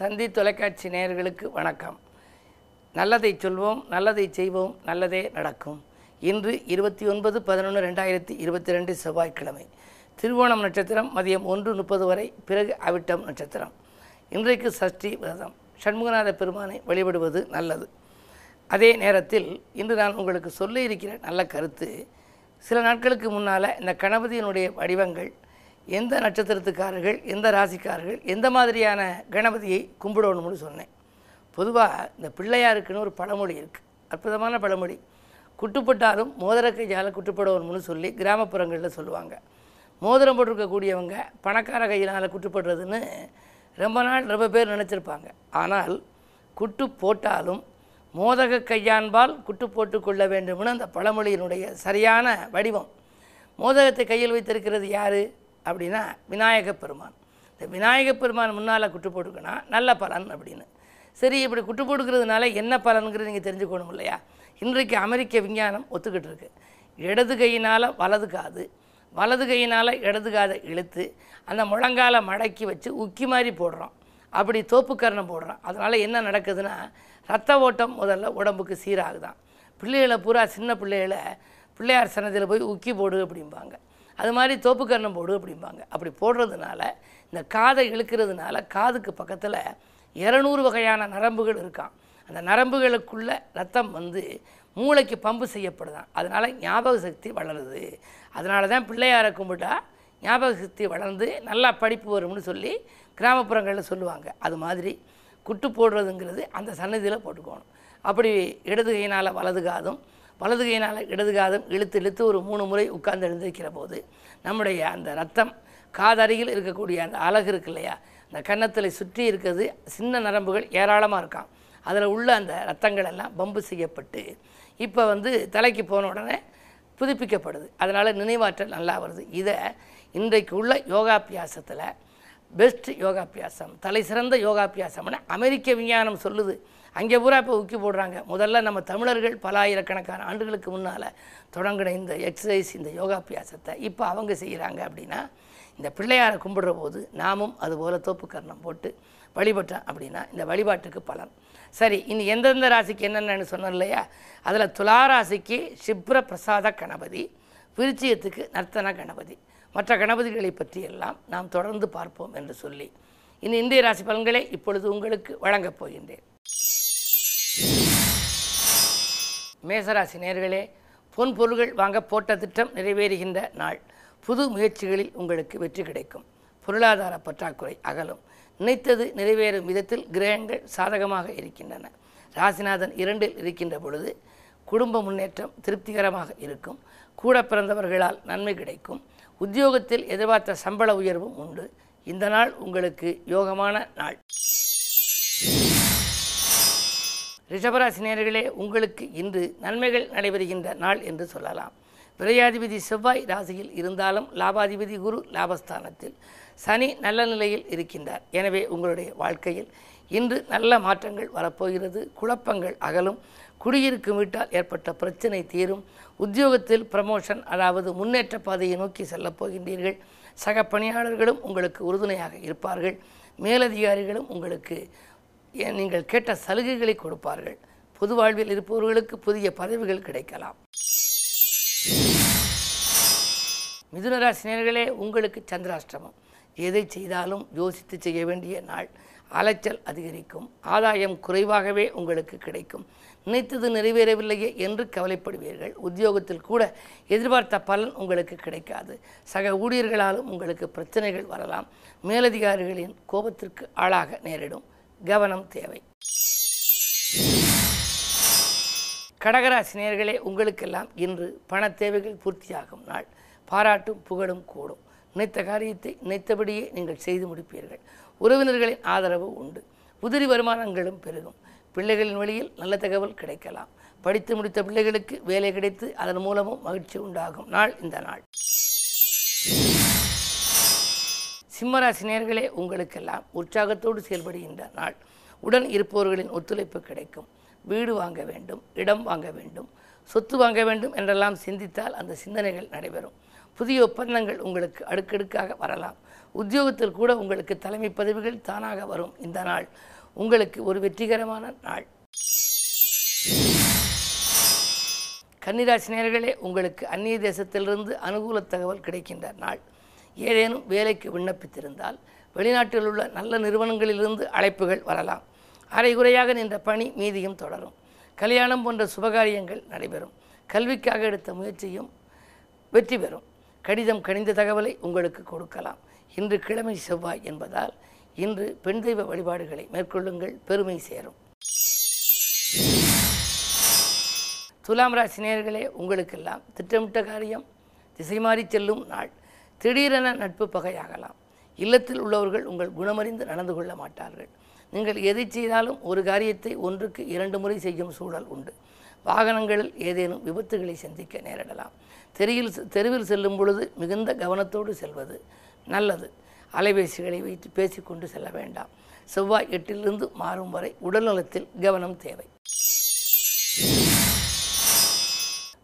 தந்தி தொலைக்காட்சி நேயர்களுக்கு வணக்கம். நல்லதை சொல்வோம் நல்லதை செய்வோம் நல்லதே நடக்கும். இன்று இருபத்தி ஒன்பது பதினொன்று ரெண்டாயிரத்தி இருபத்தி ரெண்டு செவ்வாய்க்கிழமை. திருவோணம் நட்சத்திரம் மதியம் ஒன்று முப்பது வரை பிறகு அவிட்டம் நட்சத்திரம். இன்றைக்கு சஷ்டி விரதம். சண்முகநாத பெருமானை வழிபடுவது நல்லது. அதே நேரத்தில் இன்று நான் உங்களுக்கு சொல்ல இருக்கிற நல்ல கருத்து சில நாட்களுக்கு முன்னால் இந்த கணபதியினுடைய வடிவங்கள் எந்த நட்சத்திரத்துக்காரர்கள் எந்த ராசிக்காரர்கள் எந்த மாதிரியான கணபதியை கும்பிடணும்னு சொன்னேன். பொதுவாக இந்த பிள்ளையாருக்குன்னு ஒரு பழமொழி இருக்குது அற்புதமான பழமொழி. குட்டுப்பட்டாலும் மோதிர கையால் குட்டுப்படணும்னு சொல்லி கிராமப்புறங்களில் சொல்லுவாங்க. மோதிரம் போட்டிருக்கக்கூடியவங்க பணக்கார கையினால் குட்டுப்படுறதுன்னு ரொம்ப நாள் ரொம்ப பேர் நினச்சிருப்பாங்க. ஆனால் குட்டு போட்டாலும் மோதக கையான்பால் குட்டு போட்டு கொள்ள வேண்டும்னு அந்த பழமொழியினுடைய சரியான வடிவம். மோதகத்தை கையில் வைத்திருக்கிறது யார்? அப்படின்னா விநாயக பெருமான். இந்த விநாயக பெருமான் முன்னால் குட்டு போட்டுக்கனா நல்ல பலன் அப்படின்னு. சரி இப்படி குட்டு போட்டுக்கிறதுனால என்ன பலனுங்கிறது நீங்கள் தெரிஞ்சுக்கணும் இல்லையா? இன்றைக்கு அமெரிக்க விஞ்ஞானம் ஒத்துக்கிட்டு இருக்கு. இடது கையினால் வலது காது வலது கையினால் இடது காதை இழுத்து அந்த முழங்கால மடக்கி வச்சு உக்கி மாதிரி போடுறோம். அப்படி தோப்புக்கரணம் போடுறோம். அதனால் என்ன நடக்குதுன்னா ரத்த ஓட்டம் முதல்ல உடம்புக்கு சீராகுதான். பிள்ளைகளை பூரா சின்ன பிள்ளைகளை பிள்ளையார் சன்னதியில் போய் உக்கி போடு அப்படிம்பாங்க. அது மாதிரி தோப்புக்கரணம் போடு அப்படிம்பாங்க. அப்படி போடுறதுனால இந்த காதை இழுக்கிறதுனால காதுக்கு பக்கத்தில் இரநூறு வகையான நரம்புகள் இருக்கான் அந்த நரம்புகளுக்குள்ள ரத்தம் வந்து மூளைக்கு பம்பு செய்யப்படுதான். அதனால் ஞாபக சக்தி வளருது. அதனால தான் பிள்ளையாரை கும்பிட்டா ஞாபக சக்தி வளர்ந்து நல்லா படிப்பு வரும்னு சொல்லி கிராமப்புறங்களில் சொல்லுவாங்க. அது மாதிரி குட்டு போடுறதுங்கிறது அந்த சன்னதியில் போட்டுக்கணும். அப்படி இடது கையினால் வலது காதும் வலது கையினால் இடது காதம் இழுத்து இழுத்து ஒரு மூணு முறை உட்கார்ந்து எழுந்திருக்கிற போது நம்முடைய அந்த ரத்தம் காதருகில் இருக்கக்கூடிய அந்த அழகு இருக்கு இல்லையா? அந்த கன்னத்தில் சுற்றி இருக்கிறது சின்ன நரம்புகள் ஏராளமாக இருக்கான் அதில் உள்ள அந்த ரத்தங்கள் எல்லாம் பம்பு செய்யப்பட்டு இப்போ வந்து தலைக்கு போன உடனே புதுப்பிக்கப்படுது. அதனால் நினைவாற்றல் நல்லா வருது. இதை இன்றைக்கு உள்ள யோகாபியாசத்தில் பெஸ்ட் யோகாபியாசம் தலை சிறந்த யோகாபியாசம்னு அமெரிக்க விஞ்ஞானம் சொல்லுது. அங்கே பூரா இப்போ உக்கி போடுறாங்க. முதல்ல நம்ம தமிழர்கள் பல ஆயிரக்கணக்கான ஆண்டுகளுக்கு முன்னால் தொடங்கின இந்த எக்ஸசைஸ் இந்த யோகாபியாசத்தை இப்போ அவங்க செய்கிறாங்க அப்படின்னா இந்த பிள்ளையாரை கும்பிடுற போது நாமும் அதுபோல் தோப்பு கர்ணம் போட்டு வழிபட்டோம் அப்படின்னா இந்த வழிபாட்டுக்கு பலன். சரி இனி எந்தெந்த ராசிக்கு என்னென்னு சொன்னோம் இல்லையா? அதில் துலா ராசிக்கு சிப்ர பிரசாத கணபதி விருச்சியத்துக்கு நர்த்தன கணபதி. மற்ற கணபதிகளை பற்றியெல்லாம் நாம் தொடர்ந்து பார்ப்போம் என்று சொல்லி இனி இந்திய ராசி பலன்களை இப்பொழுது உங்களுக்கு வழங்கப் போகின்றேன். மேசராசி நேர்களே பொன் பொருள்கள் வாங்க போட்ட திட்டம் நிறைவேறுகின்ற நாள். புது முயற்சிகளில் உங்களுக்கு வெற்றி கிடைக்கும். பொருளாதார பற்றாக்குறை அகலும். நினைத்தது நிறைவேறும் விதத்தில் கிரகங்கள் சாதகமாக இருக்கின்றன. ராசிநாதன் இரண்டில் இருக்கின்ற பொழுது குடும்ப முன்னேற்றம் திருப்திகரமாக இருக்கும். கூட பிறந்தவர்களால் நன்மை கிடைக்கும். உத்தியோகத்தில் எதிர்பார்த்த சம்பள உயர்வும் உண்டு. இந்த நாள் உங்களுக்கு யோகமான நாள். ரிஷபராசி நேர்களே உங்களுக்கு இன்று நன்மைகள் நடைபெறுகின்ற நாள் என்று சொல்லலாம். விரையாதிபதி செவ்வாய் ராசியில் இருந்தாலும் லாபாதிபதி குரு லாபஸ்தானத்தில் சனி நல்ல நிலையில் இருக்கின்றார். எனவே உங்களுடைய வாழ்க்கையில் இன்று நல்ல மாற்றங்கள் வரப்போகிறது குழப்பங்கள் அகலும். குடியிருக்கும் வீட்டால் ஏற்பட்ட பிரச்சனை தீரும். உத்தியோகத்தில் ப்ரமோஷன் அதாவது முன்னேற்ற பாதையை நோக்கி செல்லப் போகின்றீர்கள். சக பணியாளர்களும் உங்களுக்கு உறுதுணையாக இருப்பார்கள். மேலதிகாரிகளும் உங்களுக்கு ஏன் நீங்கள் கேட்ட சலுகைகளை கொடுப்பார்கள். பொது வாழ்வில் இருப்பவர்களுக்கு புதிய பதவிகள் கிடைக்கலாம். மிதுனராசினியர்களே உங்களுக்கு சந்திராஷ்டிரமம் எதை செய்தாலும் யோசித்து செய்ய வேண்டிய நாள். அலைச்சல் அதிகரிக்கும். ஆதாயம் குறைவாகவே உங்களுக்கு கிடைக்கும். நினைத்தது நிறைவேறவில்லையே என்று கவலைப்படுவீர்கள். உத்தியோகத்தில் கூட எதிர்பார்த்த பலன் உங்களுக்கு கிடைக்காது. சக ஊழியர்களாலும் உங்களுக்கு பிரச்சனைகள் வரலாம். மேலதிகாரிகளின் கோபத்திற்கு ஆளாக நேரிடும். கவனம் தேவை. கடகராசினியர்களே உங்களுக்கெல்லாம் இன்று பண தேவைகள் பூர்த்தியாகும் நாள். பாராட்டும் புகழும் கூடும். நினைத்த காரியத்தை நினைத்தபடியே நீங்கள் செய்து முடிப்பீர்கள். உறவினர்களின் ஆதரவு உண்டு. உதிரி வருமானங்களும் பெருகும். பிள்ளைகளின் வழியில் நல்ல தகவல் கிடைக்கலாம். படித்து முடித்த பிள்ளைகளுக்கு வேலை கிடைத்து அதன் மூலமும் மகிழ்ச்சி உண்டாகும். நாள் இந்த நாள். சிம்மராசி நேர்களே உங்களுக்கெல்லாம் உற்சாகத்தோடு செயல்படுகின்ற நாள். உடன் இருப்பவர்களின் ஒத்துழைப்பு கிடைக்கும். வீடு வாங்க வேண்டும் இடம் வாங்க வேண்டும். சொத்து வாங்க வேண்டும் என்றெல்லாம் சிந்தித்தால் அந்த சிந்தனைகள் நடைபெறும். புதிய ஒப்பந்தங்கள் உங்களுக்கு அடுக்கடுக்காக வரலாம். உத்தியோகத்தில் கூட உங்களுக்கு தலைமை பதவிகள் தானாக வரும் இந்த நாள். உங்களுக்கு ஒரு வெற்றிகரமான நாள். கன்னிராசினியர்களே உங்களுக்கு அந்நிய தேசத்திலிருந்து அனுகூல தகவல் கிடைக்கின்ற நாள். ஏதேனும் வேலைக்கு விண்ணப்பித்திருந்தால் வெளிநாட்டில் உள்ள நல்ல நிறுவனங்களிலிருந்து அழைப்புகள் வரலாம். அரைகுறையாக நின்ற பணி மீதியும் தொடரும். கல்யாணம் போன்ற சுபகாரியங்கள் நடைபெறும். கல்விக்காக எடுத்த முயற்சியும் வெற்றி பெறும். கடிதம் கணிந்த தகவலை உங்களுக்கு கொடுக்கலாம். இன்று கிழமை செவ்வாய் என்பதால் இன்று பெண் தெய்வ வழிபாடுகளை மேற்கொள்ளுங்கள். பெருமை சேரும். துலாம் ராசி நேர்களே உங்களுக்கெல்லாம் திட்டமிட்ட காரியம் திசை மாறி செல்லும் நாள். திடீரென நட்பு பகையாகலாம். இல்லத்தில் உள்ளவர்கள் உங்கள் குணமறிந்து நடந்து கொள்ள மாட்டார்கள். நீங்கள் எதை செய்தாலும் ஒரு காரியத்தை ஒன்றுக்கு இரண்டு முறை செய்யும் சூழல் உண்டு. வாகனங்களில் ஏதேனும் விபத்துகளை சந்திக்க நேரிடலாம். தெருவில் தெருவில் செல்லும் பொழுது மிகுந்த கவனத்தோடு செல்வது நல்லது. அலைபேசிகளை வைத்து பேசிக்கொண்டு செல்ல வேண்டாம். செவ்வாய் எட்டிலிருந்து மாறும் வரை உடல்நலத்தில் கவனம் தேவை.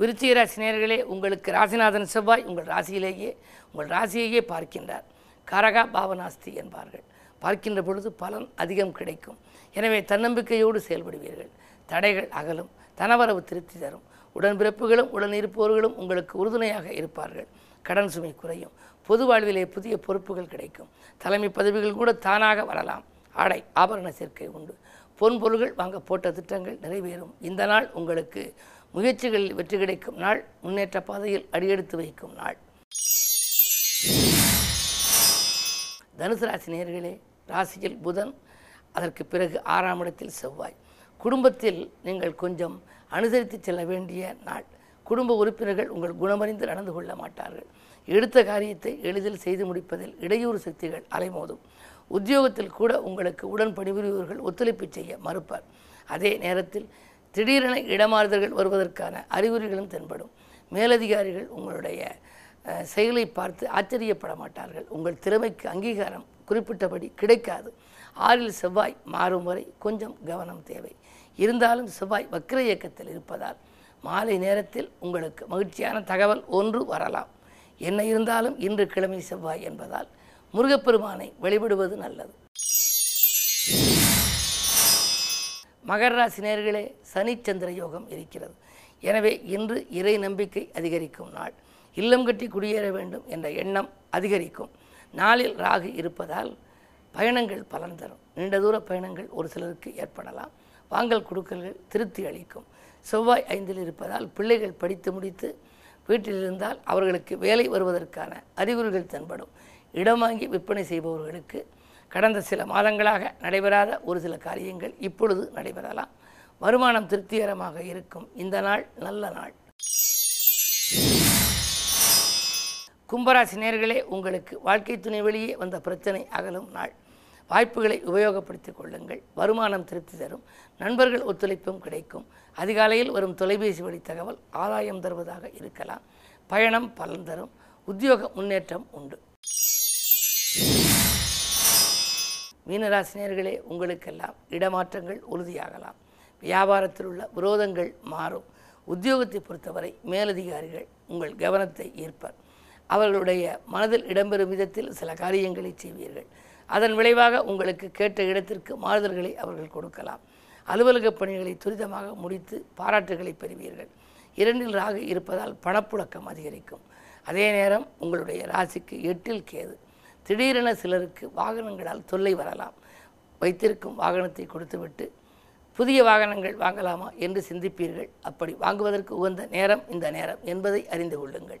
விருச்சிக ராசினியர்களே உங்களுக்கு ராசிநாதன் செவ்வாய் உங்கள் ராசியிலேயே உங்கள் ராசியையே பார்க்கின்றார். கரகா பாவனாஸ்தி என்பார்கள். பார்க்கின்ற பொழுது பலன் அதிகம் கிடைக்கும். எனவே தன்னம்பிக்கையோடு செயல்படுவீர்கள். தடைகள் அகலும். தனவரவு திருப்தி தரும். உடன்பிறப்புகளும் உடன் இருப்பவர்களும் உங்களுக்கு உறுதுணையாக இருப்பார்கள். கடன் சுமை குறையும். பொது வாழ்விலே புதிய பொறுப்புகள் கிடைக்கும். தலைமை பதவிகள் கூட தானாக வரலாம். ஆடை ஆபரண சேர்க்கை உண்டு. பொன் பொருள்கள் வாங்க போட்ட திட்டங்கள் நிறைவேறும். இந்த நாள் உங்களுக்கு முயற்சிகளில் வெற்றி கிடைக்கும் நாள். முன்னேற்ற பாதையில் அடியெடுத்து வைக்கும் நாள். தனுசு ராசி நேர்களே ராசியில் புதன் அதற்கு பிறகு ஆறாம் இடத்தில் செவ்வாய். குடும்பத்தில் நீங்கள் கொஞ்சம் அனுசரித்து செல்ல வேண்டிய நாள். குடும்ப உறுப்பினர்கள் உங்கள் குணமறிந்து நடந்து கொள்ள மாட்டார்கள். எடுத்த காரியத்தை எளிதில் செய்து முடிப்பதில் இடையூறு சக்திகள் அலைமோதும். உத்தியோகத்தில் கூட உங்களுக்கு உடன் பணிபுரிபவர்கள் ஒத்துழைப்பு செய்ய மறுப்பார். அதே நேரத்தில் திடீரென இடமாறுதல்கள் வருவதற்கான அறிகுறிகளும் தென்படும். மேலதிகாரிகள் உங்களுடைய செயலை பார்த்து ஆச்சரியப்பட மாட்டார்கள். உங்கள் திறமைக்கு அங்கீகாரம் குறிப்பிட்டபடி கிடைக்காது. ஆறில் செவ்வாய் மாறும் வரை கொஞ்சம் கவனம் தேவை. இருந்தாலும் செவ்வாய் வக்ர இயக்கத்தில் இருப்பதால் மாலை நேரத்தில் உங்களுக்கு மகிழ்ச்சியான தகவல் ஒன்று வரலாம். என்ன இருந்தாலும் இன்று கிழமை செவ்வாய் என்பதால் முருகப்பெருமானை வழிபடுவது நல்லது. மகர ராசி நேர்களே சனிச்சந்திர யோகம் இருக்கிறது. எனவே இன்று இறை நம்பிக்கை அதிகரிக்கும் நாள். இல்லம் கட்டி குடியேற வேண்டும் என்ற எண்ணம் அதிகரிக்கும். நாளில் ராகு இருப்பதால் பயணங்கள் பலன் தரும். நீண்ட தூர பயணங்கள் ஒரு சிலருக்கு ஏற்படலாம். வாங்கல் கொடுக்கல்கள் திருப்தி அளிக்கும். செவ்வாய் ஐந்தில் இருப்பதால் பிள்ளைகள் படித்து முடித்து வீட்டில் இருந்தால் அவர்களுக்கு வேலை வருவதற்கான அறிகுறிகள் தென்படும். இடம் வாங்கி விற்பனை செய்பவர்களுக்கு கடந்த சில மாதங்களாக நடைபெறாத ஒரு சில காரியங்கள் இப்பொழுது நடைபெறலாம். வருமானம் திருப்திகரமாக இருக்கும். இந்த நாள் நல்ல நாள். கும்பராசி நேர்களே உங்களுக்கு வாழ்க்கை துணை வெளியே வந்த பிரச்சனை அகலும் நாள். வாய்ப்புகளை உபயோகப்படுத்திக் கொள்ளுங்கள். வருமானம் திருப்தி தரும். நண்பர்கள் ஒத்துழைப்பும் கிடைக்கும். அதிகாலையில் வரும் தொலைபேசி வழி தகவல் ஆதாயம் தருவதாக இருக்கலாம். பயணம் பலன் தரும். உத்தியோக முன்னேற்றம் உண்டு. மீனராசினியர்களே உங்களுக்கெல்லாம் இடமாற்றங்கள் உறுதியாகலாம். வியாபாரத்தில் உள்ள விரோதங்கள் மாறும். உத்தியோகத்தை பொறுத்தவரை மேலதிகாரிகள் உங்கள் கவனத்தை ஈர்ப்பர். அவர்களுடைய மனதில் இடம்பெறும் விதத்தில் சில காரியங்களை செய்வீர்கள். அதன் விளைவாக உங்களுக்கு கேட்ட இடத்திற்கு மாறுதல்களை அவர்கள் கொடுக்கலாம். அலுவலக பணிகளை துரிதமாக முடித்து பாராட்டுகளை பெறுவீர்கள். இரண்டில் ராகு இருப்பதால் பணப்புழக்கம் அதிகரிக்கும். அதே நேரம் உங்களுடைய ராசிக்கு எட்டில் கேது. திடீரென சிலருக்கு வாகனங்களால் தொல்லை வரலாம். வைத்திருக்கும் வாகனத்தை கொடுத்துவிட்டு புதிய வாகனங்கள் வாங்கலாமா? என்று சிந்திப்பீர்கள். அப்படி வாங்குவதற்கு உகந்த நேரம் இந்த நேரம் என்பதை அறிந்து கொள்ளுங்கள்.